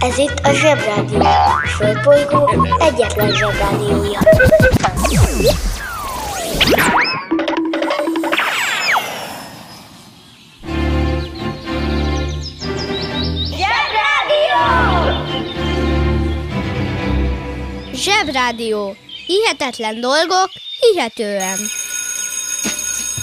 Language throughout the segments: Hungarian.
Ez itt a Zsebrádió. A Földbolygó egyetlen Zsebrádiója. Zsebrádió! Zsebrádió. Hihetetlen dolgok, hihetően.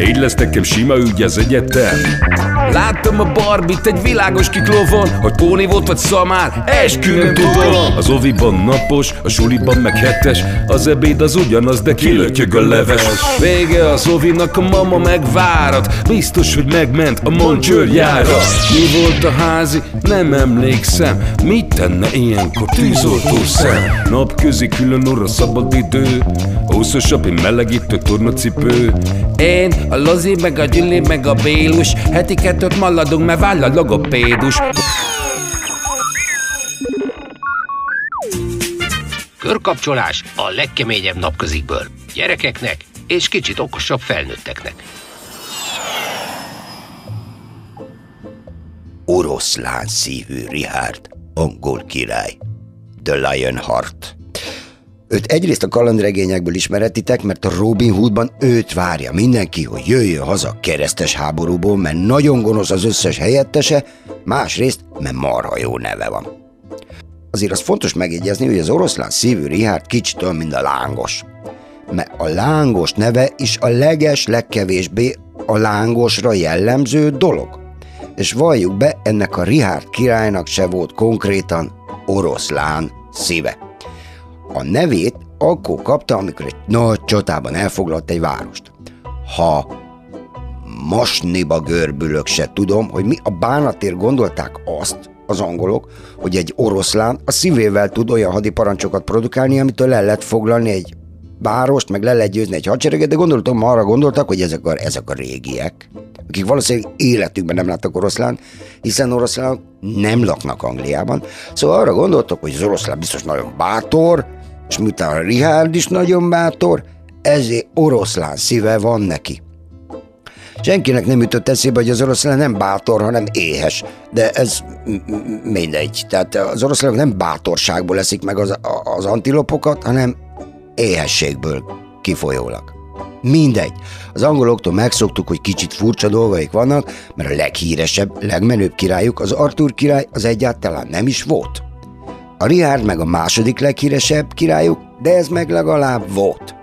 így lesz nekem sima ügy az egyetem. Láttam a barbit egy világos kiklovon Hogy póni volt vagy szamár, eskü nem tudom Az oviban napos, a suliban meg hetes Az ebéd az ugyanaz, de kilötyög a leves. Vége az ovinak, a mama megvárat Biztos, hogy megment a moncsőrjára Mi volt a házi? Nem emlékszem. Mit tenne ilyenkor tűzoltó szem? Napközi külön orra szabad idő Húszos melegítő tornacipő. Én, a Lozi, meg a Gyüli, meg a Bélus Heti kettőt maladunk, mert váll a logopédus Körkapcsolás a legkeményebb napközikből. Gyerekeknek és kicsit okosabb felnőtteknek. oroszlán szívű Richard, angol király, The Lionheart. Őt egyrészt a kalandregényekből ismeretitek, mert a Robin Hoodban őt várja mindenki, hogy jöjjön haza a keresztes háborúból, mert nagyon gonosz az összes helyettese, másrészt, mert marha jó neve van. Azért az fontos megjegyezni, hogy az oroszlán szívű Richard kicsit olyan, mint a lángos. Mert a lángos neve is a leges, legkevésbé a lángosra jellemző dolog. És valljuk be, ennek a Richard királynak se volt konkrétan oroszlán szíve. A nevét akkor kapta, amikor egy nagy csatában elfoglalt egy várost. Ha masniba görbülök se tudom, hogy mi a bánatért gondolták azt, az angolok, hogy egy oroszlán a szívével tud olyan hadiparancsokat produkálni, amitől le lehet foglalni egy várost, meg le lehet győzni egy hadsereget, de gondoltam, arra gondoltak, hogy ezek a, ezek a régiek, akik valószínűleg életükben nem láttak oroszlán, hiszen oroszlánok nem laknak Angliában. Szóval arra gondoltak, hogy az oroszlán biztos nagyon bátor, és miután a Richard is nagyon bátor, ezért oroszlán szíve van neki. Senkinek nem jutott eszébe, hogy az oroszlán nem bátor, hanem éhes. De ez mindegy. Tehát az oroszlánok nem bátorságból eszik meg az, az antilopokat, hanem éhességből kifolyólag. Mindegy. Az angoloktól megszoktuk, hogy kicsit furcsa dolgaik vannak, mert a leghíresebb, legmenőbb királyuk, az Arthur király, az egyáltalán nem is volt. A Richard meg a második leghíresebb királyuk, de ez meg legalább volt.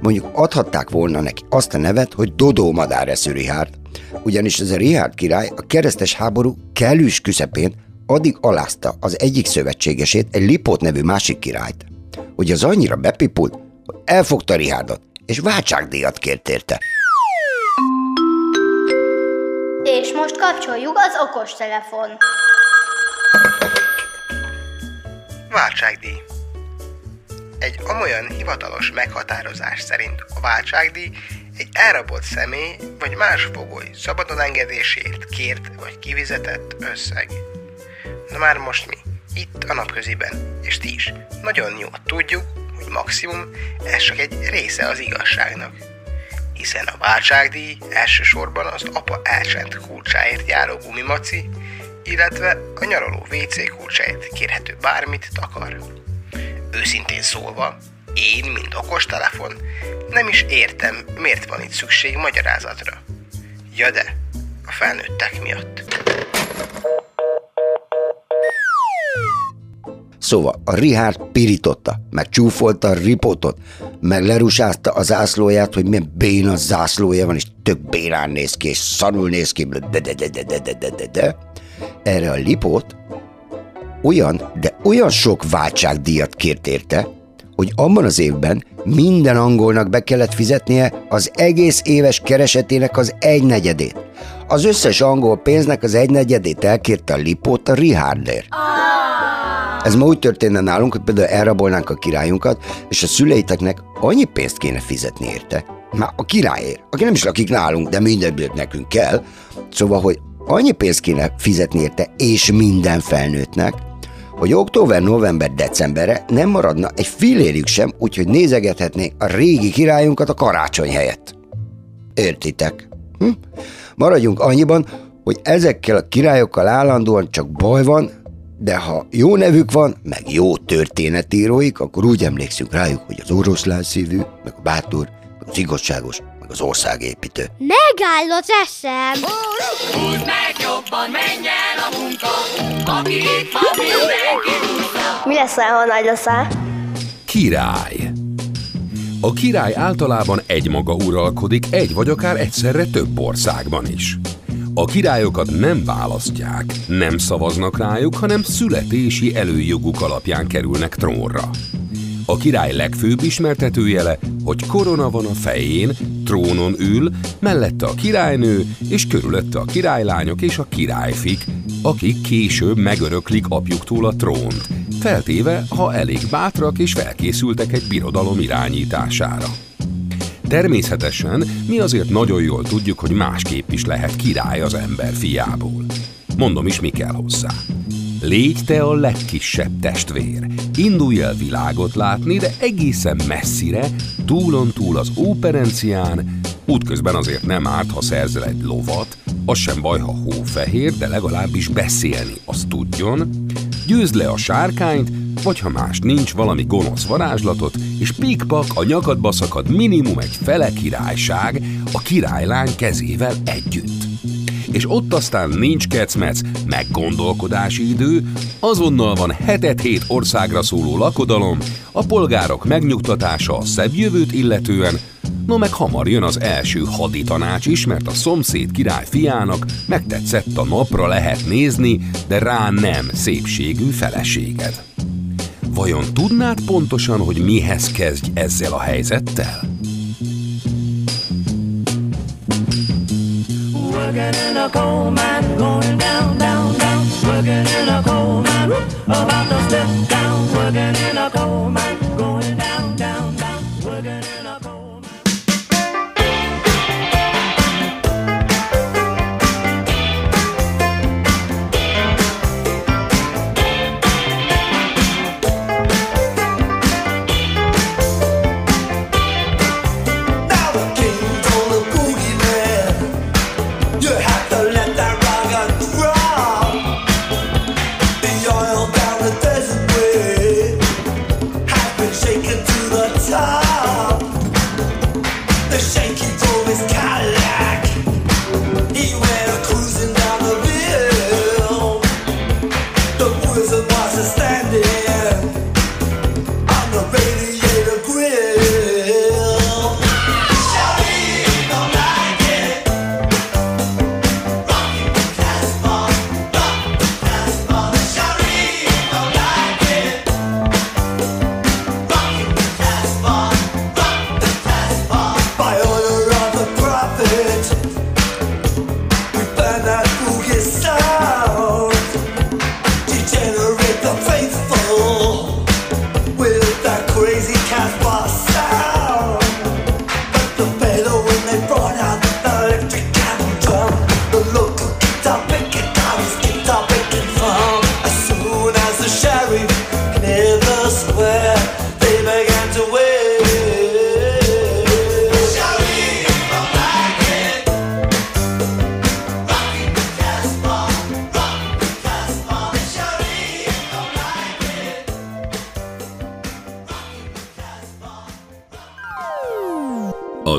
Mondjuk adhatták volna neki azt a nevet, hogy Dodó madáreszű Richard, ugyanis ez a Richard király a keresztes háború kellős küszepén addig alázta az egyik szövetségesét, egy Lipót nevű másik királyt, hogy az annyira bepipult, hogy elfogta Richardot, és váltságdíjat kért érte. És most kapcsoljuk az okos telefon. Váltságdíj. Egy amolyan hivatalos meghatározás szerint a váltságdíj egy elrabolt személy vagy más fogoly szabadon engedésért kért vagy kivizetett összeg. Na már most mi, itt a napköziben, és ti is, nagyon jól tudjuk, hogy maximum ez csak egy része az igazságnak. Hiszen a váltságdíj elsősorban az apa elcsent kulcsáért járó gumimaci, illetve a nyaraló WC kulcsáért kérhető bármit takar. Őszintén szólva, én, mint okostelefon, nem is értem, miért van itt szükség magyarázatra. Ja de, a felnőttek miatt. Szóval a Richard pirította, meg csúfolta a ripotot, meg lerusázta az zászlóját, hogy milyen béna zászlója van, és tök bénán néz ki, és szarul néz ki, de de de de de de de de de. Erre a lipót olyan, de olyan sok váltságdíjat kért érte, hogy abban az évben minden angolnak be kellett fizetnie az egész éves keresetének az egynegyedét. Az összes angol pénznek az egynegyedét elkérte a lipót a Richardért. Ez ma úgy történne nálunk, hogy például elrabolnánk a királyunkat, és a szüleiteknek annyi pénzt kéne fizetni érte. Már a királyért, aki nem is lakik nálunk, de mindenből nekünk kell. Szóval, hogy annyi pénzt kéne fizetni érte, és minden felnőttnek, hogy október, november, decemberre nem maradna egy fillérjük sem, úgyhogy nézegethetnénk a régi királyunkat a karácsony helyett. Értitek? Hm? Maradjunk annyiban, hogy ezekkel a királyokkal állandóan csak baj van, de ha jó nevük van, meg jó történetíróik, akkor úgy emlékszünk rájuk, hogy az oroszlán szívű, meg a bátor, meg az igazságos, meg az országépítő. Megáll az eszem! Húzd meg jobban, menj el a munka, aki itt van, mindenki húzza. Mi lesz, ha nagy leszel? Király. A király általában egymaga uralkodik egy vagy akár egyszerre több országban is. A királyokat nem választják, nem szavaznak rájuk, hanem születési előjoguk alapján kerülnek trónra. A király legfőbb ismertetőjele, hogy korona van a fején, trónon ül, mellette a királynő, és körülötte a királylányok és a királyfik, akik később megöröklik apjuktól a trónt, feltéve, ha elég bátrak és felkészültek egy birodalom irányítására. Természetesen mi azért nagyon jól tudjuk, hogy másképp is lehet király az ember fiából. Mondom is, mi kell hozzá. Légy te a legkisebb testvér. Indulj el világot látni, de egészen messzire, túlon túl az óperencián, útközben azért nem árt, ha szerzel egy lovat, az sem baj, ha hófehér, de legalábbis beszélni azt tudjon, győzd le a sárkányt, vagy ha más nincs, valami gonosz varázslatot, és pikpak a nyakadba szakad minimum egy fele királyság a királylány kezével együtt. És ott aztán nincs kecmec, meg gondolkodási idő, azonnal van hetet hét országra szóló lakodalom, a polgárok megnyugtatása a szebb jövőt illetően, no meg hamar jön az első haditanács is, mert a szomszéd király fiának megtetszett a napra lehet nézni, de rá nem szépségű feleséged. Vajon tudnád pontosan, hogy mihez kezdj ezzel a helyzettel? About to step down. Working in a coal mine,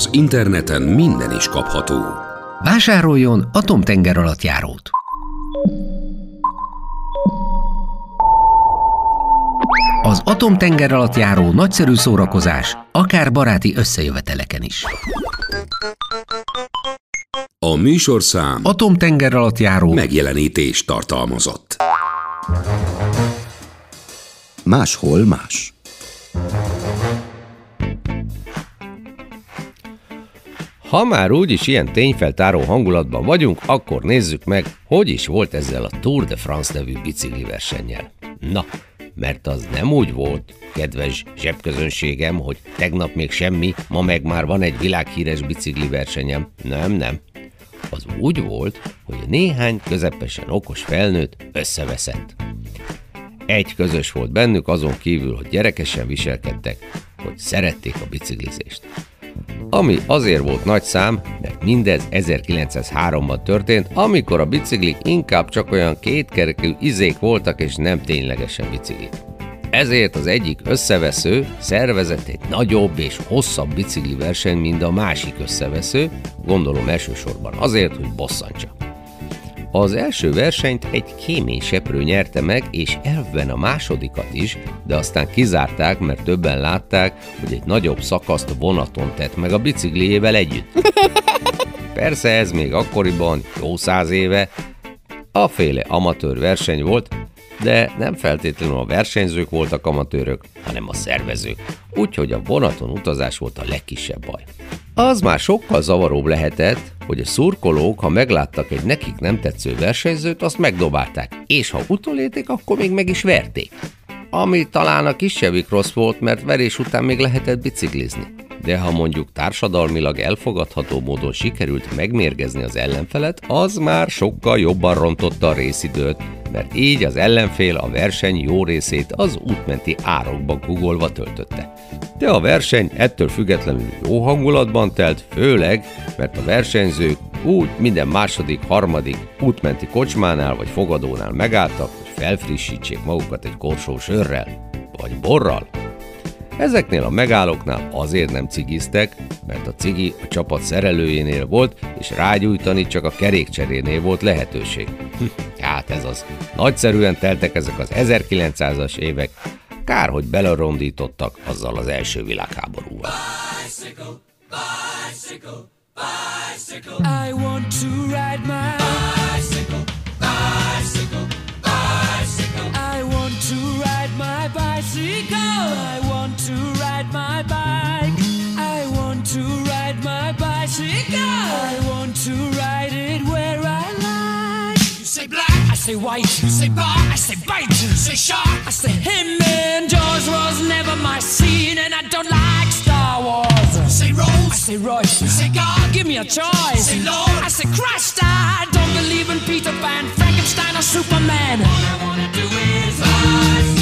Az interneten minden is kapható. Vásároljon atomtenger alatt járót. Az atomtenger alatt járó nagyszerű szórakozás, akár baráti összejöveteleken is. A műsorszám Atomtenger alatt járó megjelenítést tartalmazott. Máshol más. Ha már úgyis ilyen tényfeltáró hangulatban vagyunk, akkor nézzük meg, hogy is volt ezzel a Tour de France nevű bicikli versennyel. Na, mert az nem úgy volt, kedves zsebközönségem, hogy tegnap még semmi, ma meg már van egy világhíres bicikli versenyem. Nem, nem. Az úgy volt, hogy néhány közepesen okos felnőtt összeveszett. Egy közös volt bennük, azon kívül, hogy gyerekesen viselkedtek, hogy szerették a biciklizést. Ami azért volt nagy szám, mert mindez 1903-ban történt, amikor a biciklik inkább csak olyan kétkerekű izék voltak, és nem ténylegesen biciklik. Ezért az egyik összevesző szervezett egy nagyobb és hosszabb bicikli verseny, mint a másik összevesző, gondolom elsősorban azért, hogy bosszantsa. Az első versenyt egy kéményseprő nyerte meg, és elvben a másodikat is, de aztán kizárták, mert többen látták, hogy egy nagyobb szakaszt vonaton tett meg a bicikliével együtt. Persze ez még akkoriban, jó száz éve, a féle amatőr verseny volt, de nem feltétlenül a versenyzők voltak amatőrök, hanem a szervezők. Úgyhogy a vonaton utazás volt a legkisebb baj. Az már sokkal zavaróbb lehetett, hogy a szurkolók, ha megláttak egy nekik nem tetsző versenyzőt, azt megdobálták, és ha utolérték, akkor még meg is verték. Ami talán a kisebbik rossz volt, mert verés után még lehetett biciklizni. De ha mondjuk társadalmilag elfogadható módon sikerült megmérgezni az ellenfelet, az már sokkal jobban rontotta a részidőt, mert így az ellenfél a verseny jó részét az útmenti árokba guggolva töltötte. De a verseny ettől függetlenül jó hangulatban telt, főleg, mert a versenyzők úgy minden második, harmadik útmenti kocsmánál vagy fogadónál megálltak, hogy felfrissítsék magukat egy korsó sörrel, vagy borral. Ezeknél a megállóknál azért nem cigiztek, mert a cigi a csapat szerelőjénél volt, és rágyújtani csak a kerékcserénél volt lehetőség. Hm, hát ez az. Nagyszerűen teltek ezek az 1900-as évek, kár, hogy belerondítottak azzal az első világháborúval. I want to ride my I say white. You say bar, I say bite. You say shark, I say him. And Jaws was never my scene, and I don't like Star Wars. Say Rose, I say Royce. You say God, give me a choice. Say Lord, I say Christ. I don't believe in Peter Pan, Frankenstein, or Superman. All I wanna do is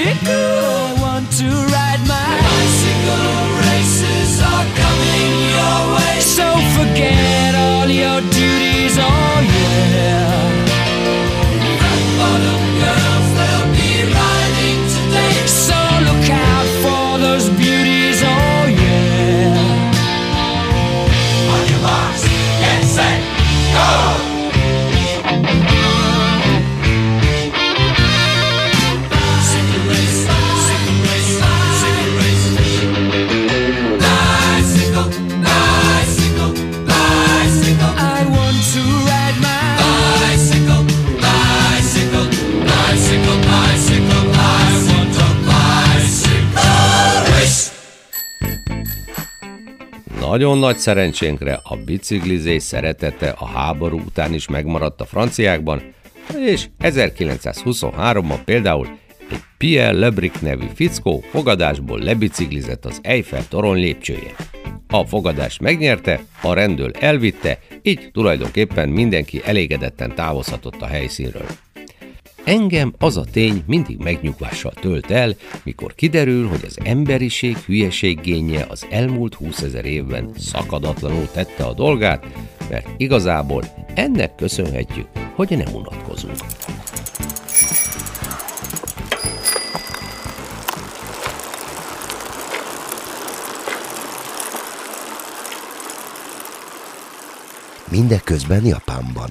I want to ride my Nagyon nagy szerencsénkre a biciklizés szeretete a háború után is megmaradt a franciákban, és 1923-ban például egy Pierre Lebric nevű fickó fogadásból lebiciklizett az Eiffel torony lépcsőjén. A fogadást megnyerte, a rendőr elvitte, így tulajdonképpen mindenki elégedetten távozhatott a helyszínről. Engem az a tény mindig megnyugvással tölt el, mikor kiderül, hogy az emberiség hülyeséggénye az elmúlt 20 ezer évben szakadatlanul tette a dolgát, mert igazából ennek köszönhetjük, hogy nem unatkozunk. Mindeközben Japánban.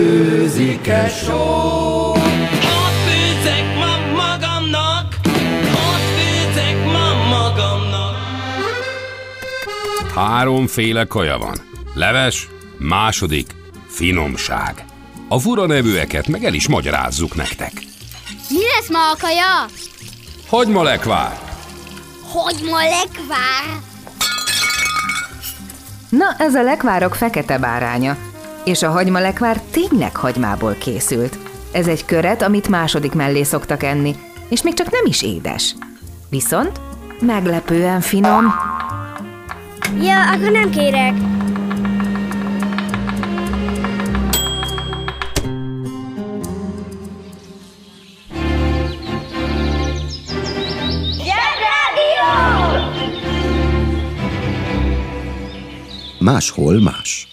Főzike só. Ott főzek ma magamnak, ott főzek ma magamnak. Háromféle kaja van. Leves, második, finomság. A fura nevűeket meg el is magyarázzuk nektek. Mi lesz ma a kaja? Hagyma lekvár, Hogy ma lekvár? Na, ez a lekvárok fekete báránya. És a hagymalekvár tényleg hagymából készült. Ez egy köret, amit második mellé szoktak enni, és még csak nem is édes. Viszont meglepően finom. Ja, akkor nem kérek. Máshol más.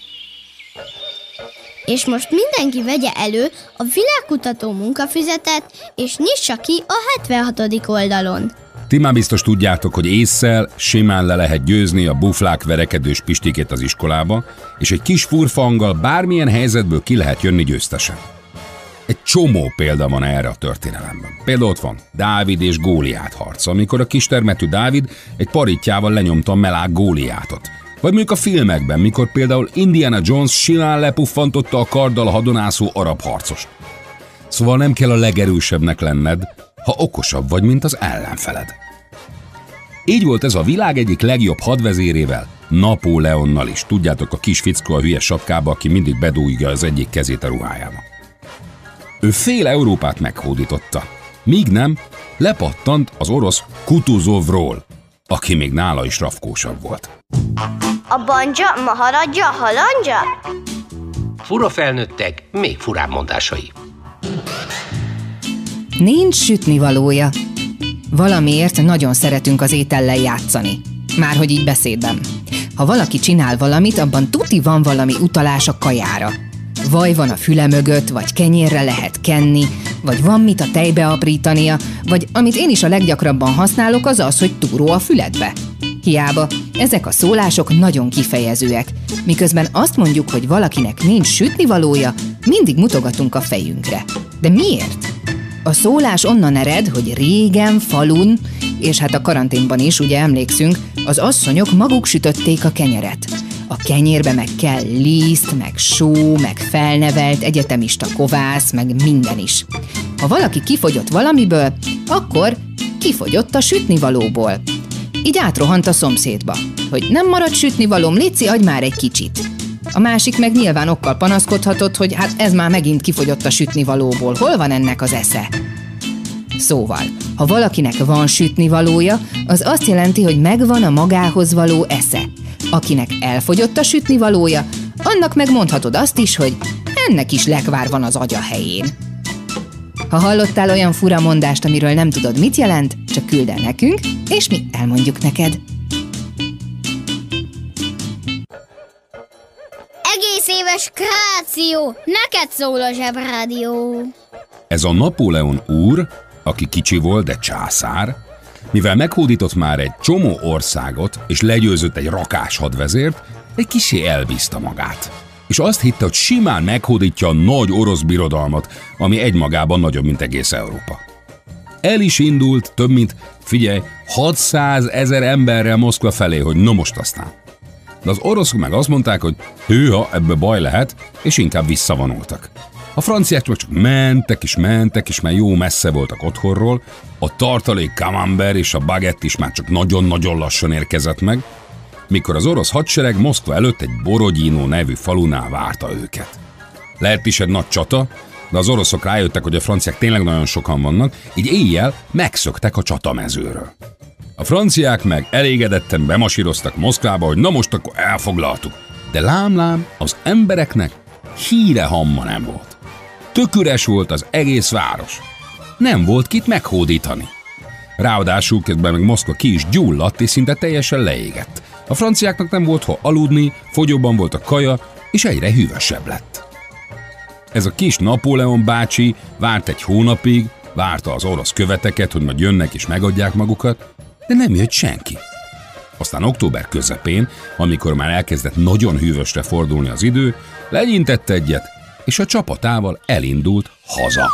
És most mindenki vegye elő a világkutató munkafüzetet, és nyissa ki a 76. oldalon. Ti már biztos tudjátok, hogy észszel simán le lehet győzni a buflák verekedős pistikét az iskolába, és egy kis furfanggal bármilyen helyzetből ki lehet jönni győztesen. Egy csomó példa van erre a történelemben. Például ott van Dávid és Góliát harc, amikor a kistermetű Dávid egy paritjával lenyomta a melák Góliátot. Vagy mondjuk a filmekben, mikor például Indiana Jones simán lepuffantotta a karddal a hadonászó arab harcost. Szóval nem kell a legerősebbnek lenned, ha okosabb vagy, mint az ellenfeled. Így volt ez a világ egyik legjobb hadvezérével, Napóleonnal is. Tudjátok, a kis fickó a hülye sapkába, aki mindig bedújja az egyik kezét a ruhájába. Ő fél Európát meghódította. Míg nem, lepattant az orosz Kutuzovról, aki még nála is rafkósabb volt. A banja, maharadja, halandja? Fura felnőttek, még furább mondásai. Nincs sütnivalója. Valamiért nagyon szeretünk az étellel játszani. Márhogy így beszédben. Ha valaki csinál valamit, abban tuti van valami utalás a kajára. Vaj van a füle mögött, vagy kenyérre lehet kenni, vagy van mit a tejbe aprítania, vagy amit én is a leggyakrabban használok, az az, hogy túró a füledbe. Hiába, ezek a szólások nagyon kifejezőek. Miközben azt mondjuk, hogy valakinek nincs sütnivalója, mindig mutogatunk a fejünkre. De miért? A szólás onnan ered, hogy régen, falun, és hát a karanténban is, ugye emlékszünk, az asszonyok maguk sütötték a kenyeret. A kenyérbe meg kell liszt, meg só, meg felnevelt egyetemista kovász, meg minden is. Ha valaki kifogyott valamiből, akkor kifogyott a sütnivalóból. Így átrohant a szomszédba, hogy nem marad sütnivalóm, Lici, adj már egy kicsit. A másik meg nyilván okkal panaszkodhatott, hogy hát ez már megint kifogyott a sütnivalóból, hol van ennek az esze? Szóval, ha valakinek van sütnivalója, az azt jelenti, hogy megvan a magához való esze. Akinek elfogyott a sütnivalója, annak megmondhatod azt is, hogy ennek is lekvár van az agya helyén. Ha hallottál olyan fura mondást, amiről nem tudod, mit jelent, csak küld el nekünk, és mi elmondjuk neked. Egész éves kráció! Neked szól a zsebrádió! Ez a Napóleon úr, aki kicsi volt, de császár, mivel meghódított már egy csomó országot, és legyőzött egy rakás hadvezért, egy kisé elbízta magát. És azt hitte, hogy simán meghódítja a nagy orosz birodalmat, ami egymagában nagyobb, mint egész Európa. El is indult több mint, figyelj, 600 ezer emberrel Moszkva felé, hogy no most aztán. De az oroszok meg azt mondták, hogy hűha, ebbe baj lehet, és inkább visszavonultak. A franciák csak mentek és mentek, és már jó messze voltak otthonról, a tartalék camembert és a baguette is már csak nagyon-nagyon lassan érkezett meg, mikor az orosz hadsereg Moszkva előtt egy Borodino nevű falunál várta őket. Lehet is egy nagy csata, de az oroszok rájöttek, hogy a franciák tényleg nagyon sokan vannak, így éjjel megszöktek a csatamezőről. A franciák meg elégedetten bemasíroztak Moszkvába, hogy na most akkor elfoglaltuk. De lám-lám, az embereknek híre hamma nem volt. Tök üres volt az egész város. Nem volt kit meghódítani. Ráadásul közben meg Moszkva ki is gyulladt, és szinte teljesen leégett. A franciáknak nem volt hol aludni, fogyóban volt a kaja, és egyre hűvösebb lett. Ez a kis Napóleon bácsi várt egy hónapig, várta az orosz követeket, hogy majd jönnek és megadják magukat, de nem jött senki. Aztán október közepén, amikor már elkezdett nagyon hűvösre fordulni az idő, legyintett egyet, és a csapatával elindult haza.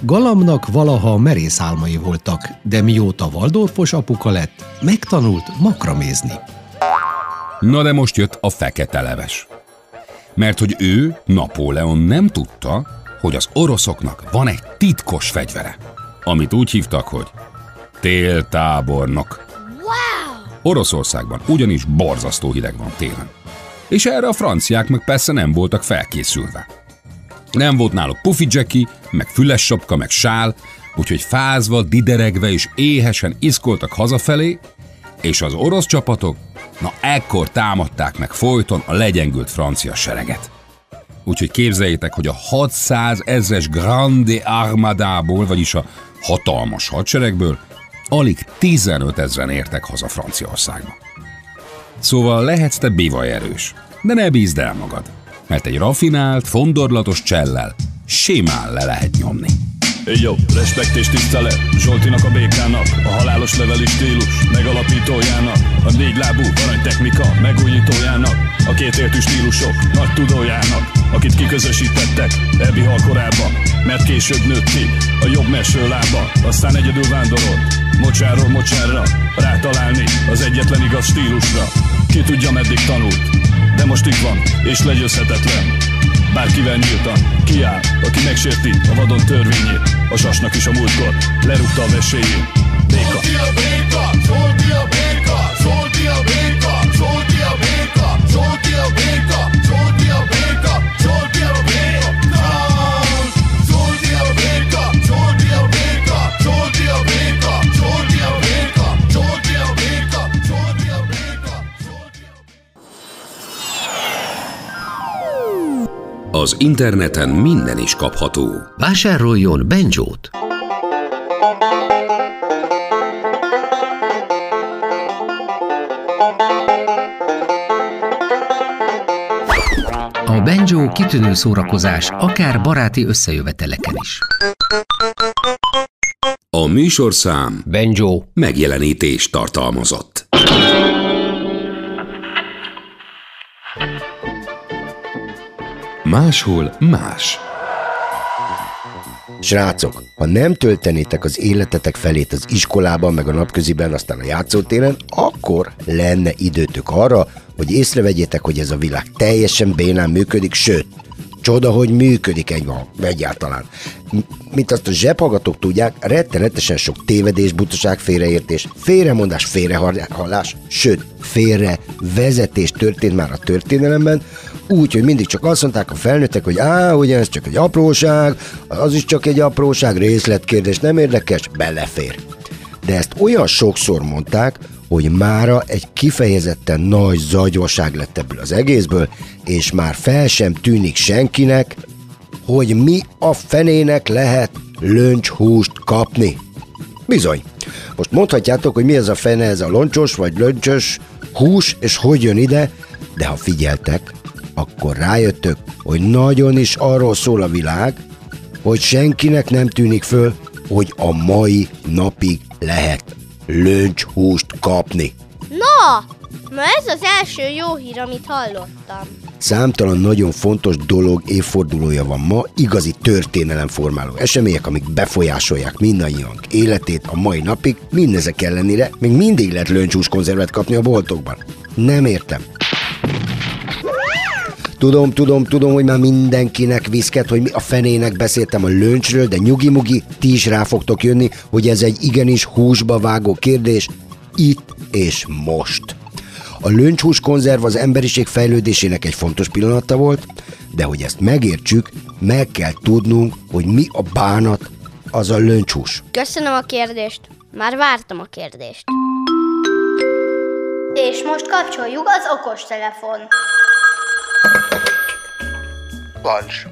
Galamnak valaha merész álmai voltak, de mióta Waldorfos apuka lett, megtanult makramézni. Na de most jött a fekete leves. Mert hogy ő, Napóleon nem tudta, hogy az oroszoknak van egy titkos fegyvere, amit úgy hívtak, hogy téltábornok. Oroszországban ugyanis borzasztó hideg van télen. És erre a franciák meg persze nem voltak felkészülve. Nem volt náluk pufi jacky, meg füles sapka, meg sál, úgyhogy fázva, dideregve és éhesen iszkoltak hazafelé, és az orosz csapatok, na ekkor támadták meg folyton a legyengült francia sereget. Úgyhogy képzeljétek, hogy a 600 ezres Grande Armadából, vagyis a hatalmas hadseregből, alig 15 ezren értek haza Franciaországba. Szóval lehetsz te bivaj erős, de ne bízd el magad, mert egy rafinált, fondorlatos csellel simán le lehet nyomni. Jó, respekt és tisztelet Zsoltinak a békának, a halálos leveli stílus Megalapítójának, a négy lábú aranytechnika Megújítójának, a kétértű stílusok Nagy tudójának, akit kiközösítettek Ebbi halkorába, mert később nőtt ki A jobb meső lába, aztán egyedül vándorolt Mocsáról mocsárra, rátalálni Az egyetlen igaz stílusra Ki tudja meddig tanult, de most itt van, és legyőzhetetlen. Bárkivel nyíltan kiáll, aki megsérti a vadon törvényét A sasnak is a múltkor lerúgta a vesélyét Béka. Zsolti a béka, Zsolti a béka, Az interneten minden is kapható. Vásároljon Benjót! A Benjo kitűnő szórakozás, akár baráti összejöveteleken is. A műsorszám Benjo megjelenítést tartalmazott. Máshol más. Srácok, ha nem töltenétek az életetek felét az iskolában, meg a napköziben, aztán a játszótéren, akkor lenne időtök arra, hogy észrevegyétek, hogy ez a világ teljesen bénán működik, sőt, csoda, hogy működik egy egyáltalán. M- Mint azt a zsebhallgatók tudják, rettenetesen sok tévedés, butaság, félreértés, félremondás, félrehallás, sőt, félre vezetés történt már a történelemben, úgy, hogy mindig csak azt mondták a felnőttek, hogy á, ugye ez csak egy apróság, az is csak egy apróság, részletkérdés, nem érdekes, belefér. De ezt olyan sokszor mondták, hogy mára egy kifejezetten nagy zagyorság lett ebből az egészből, és már fel sem tűnik senkinek, hogy mi a fenének lehet löncshúst kapni. Bizony. Most mondhatjátok, hogy mi ez a fene, ez a loncsos vagy löncsös hús, és hogy jön ide, de ha figyeltek, akkor rájöttök, hogy nagyon is arról szól a világ, hogy senkinek nem tűnik föl, hogy a mai napig lehet löncshúst kapni. Na, na ez az első jó hír, amit hallottam. Számtalan nagyon fontos dolog évfordulója van ma, igazi történelemformáló események, amik befolyásolják mindannyiunk életét a mai napig, mindezek ellenére még mindig lehet löncshús konzervet kapni a boltokban. Nem értem. Tudom, tudom, tudom, hogy már mindenkinek viszket, hogy mi a fenének beszéltem a löncsről, de nyugi-mugi, ti is rá fogtok jönni, hogy ez egy igenis húsba vágó kérdés, itt és most. A löncshús konzerv az emberiség fejlődésének egy fontos pillanata volt, de hogy ezt megértsük, meg kell tudnunk, hogy mi a bánat az a löncshús. Köszönöm a kérdést. Már vártam a kérdést. És most kapcsoljuk az okostelefon. Lunch.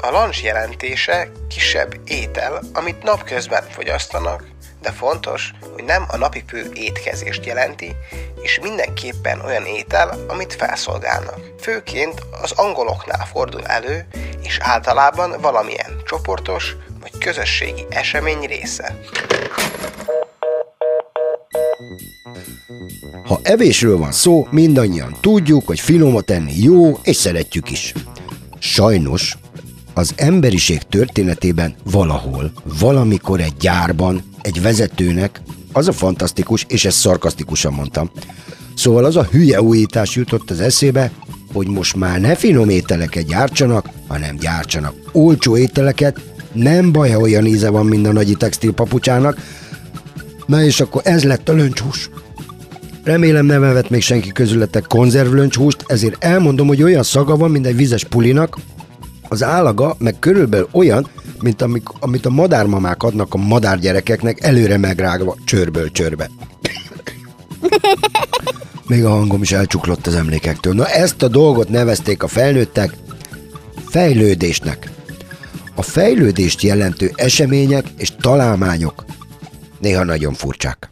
A lunch jelentése kisebb étel, amit napközben fogyasztanak, de fontos, hogy nem a napi fő étkezést jelenti, és mindenképpen olyan étel, amit felszolgálnak. Főként az angoloknál fordul elő, és általában valamilyen csoportos vagy közösségi esemény része. Ha evésről van szó, mindannyian tudjuk, hogy finomat enni jó, és szeretjük is. Sajnos az emberiség történetében valahol, valamikor egy gyárban, egy vezetőnek az a fantasztikus, és ezt szarkasztikusan mondtam, szóval az a hülye újítás jutott az eszébe, hogy most már ne finom ételeket gyártsanak, hanem gyártsanak olcsó ételeket, nem baj, ha olyan íze van, mint a nagyi textilpapucsának, na és akkor ez lett a löncshús. Remélem nem evett még senki közületek konzervlöncshúst, ezért elmondom, hogy olyan szaga van, mint egy vizes pulinak, az állaga meg körülbelül olyan, mint amik, amit a madármamák adnak a madárgyerekeknek előre megrágva csörből csörbe. Még a hangom is elcsuklott az emlékektől. Na ezt a dolgot nevezték a felnőttek fejlődésnek. A fejlődést jelentő események és találmányok néha nagyon furcsák.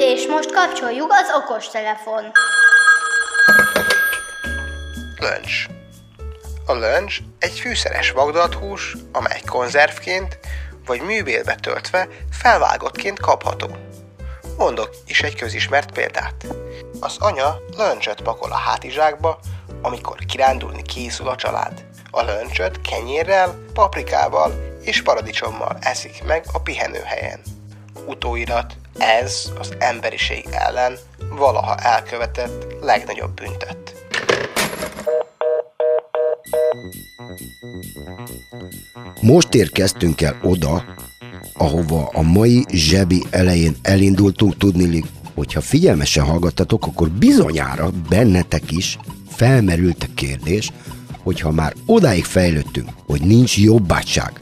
És most kapcsoljuk az okostelefon. Löncs. A löncs egy fűszeres vagdalathús, amely konzervként vagy művélbe töltve felvágottként kapható. Mondok is egy közismert példát. Az anya löncsöt pakol a hátizsákba, amikor kirándulni készül a család. A löncsöt kenyérrel, paprikával és paradicsommal eszik meg a pihenőhelyen. Utóirat, ez az emberiség ellen valaha elkövetett legnagyobb büntet. Most érkeztünk el oda, ahova a mai zsebi elején elindultunk tudnilik, hogyha figyelmesen hallgattatok, akkor bizonyára bennetek is felmerült a kérdés, hogyha már odáig fejlődtünk, hogy nincs jobbátság,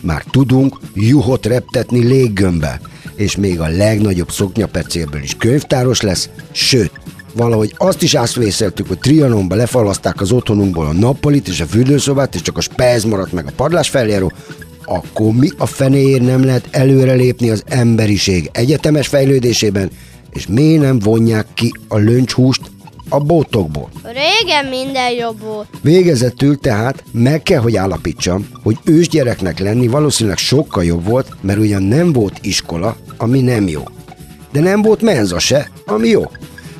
már tudunk juhot reptetni léggömbbe, és még a legnagyobb szoknyapecélből is könyvtáros lesz, sőt, valahogy azt is átvészeltük, hogy Trianonba lefalaszták az otthonunkból a nappalit és a fürdőszobát, és csak a spez maradt meg a padlás feljáró, akkor mi a fenéért nem lehet előrelépni az emberiség egyetemes fejlődésében, és miért nem vonják ki a löncshúst a bótokból? Régen minden jobb volt. Végezetül tehát meg kell, hogy állapítsam, hogy ősgyereknek lenni valószínűleg sokkal jobb volt, mert ugyan nem volt iskola, ami nem jó. De nem volt menza se, ami jó.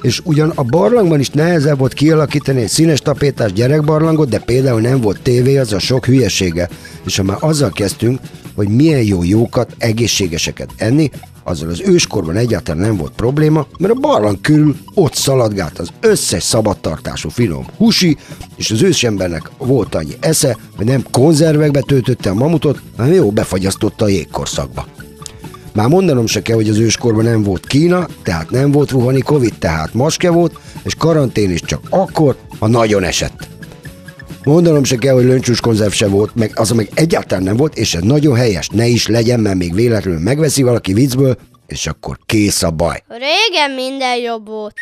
És ugyan a barlangban is nehezebb volt kialakítani egy színes tapétás gyerekbarlangot, de például nem volt tévé, az a sok hülyesége. És ha már azzal kezdtünk, hogy milyen jó jókat, egészségeseket enni, azzal az őskorban egyáltalán nem volt probléma, mert a barlang körül ott szaladgált az összes szabadtartású finom husi, és az ősembernek volt annyi esze, hogy nem konzervekbe töltötte a mamutot, hanem jó befagyasztotta a jégkorszakba. Már mondanom se kell, hogy az őskorban nem volt Kína, tehát nem volt Wuhani Covid, tehát maske volt, és karantén is csak akkor, ha nagyon esett. Mondanom se kell, hogy löncsús konzerv se volt, meg az meg egyáltalán nem volt, és ez nagyon helyes, ne is legyen, mert még véletlenül megveszi valaki viccből, és akkor kész a baj. Régen minden jobb volt.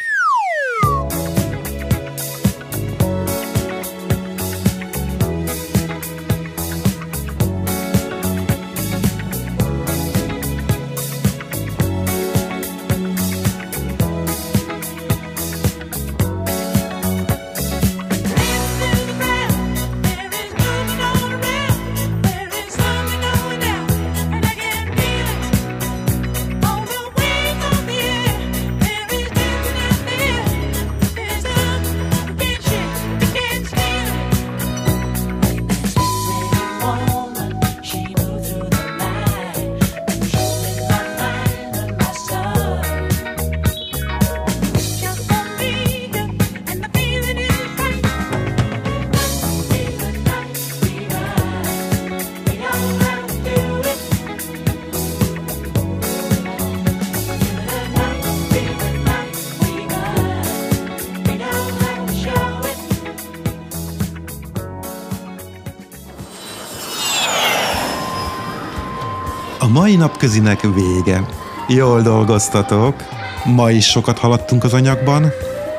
Mai napközinek vége. Jól dolgoztatok. Ma is sokat haladtunk az anyagban,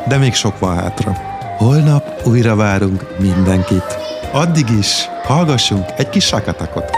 de még sok van hátra. Holnap újra várunk mindenkit. Addig is hallgassunk egy kis sakatakot.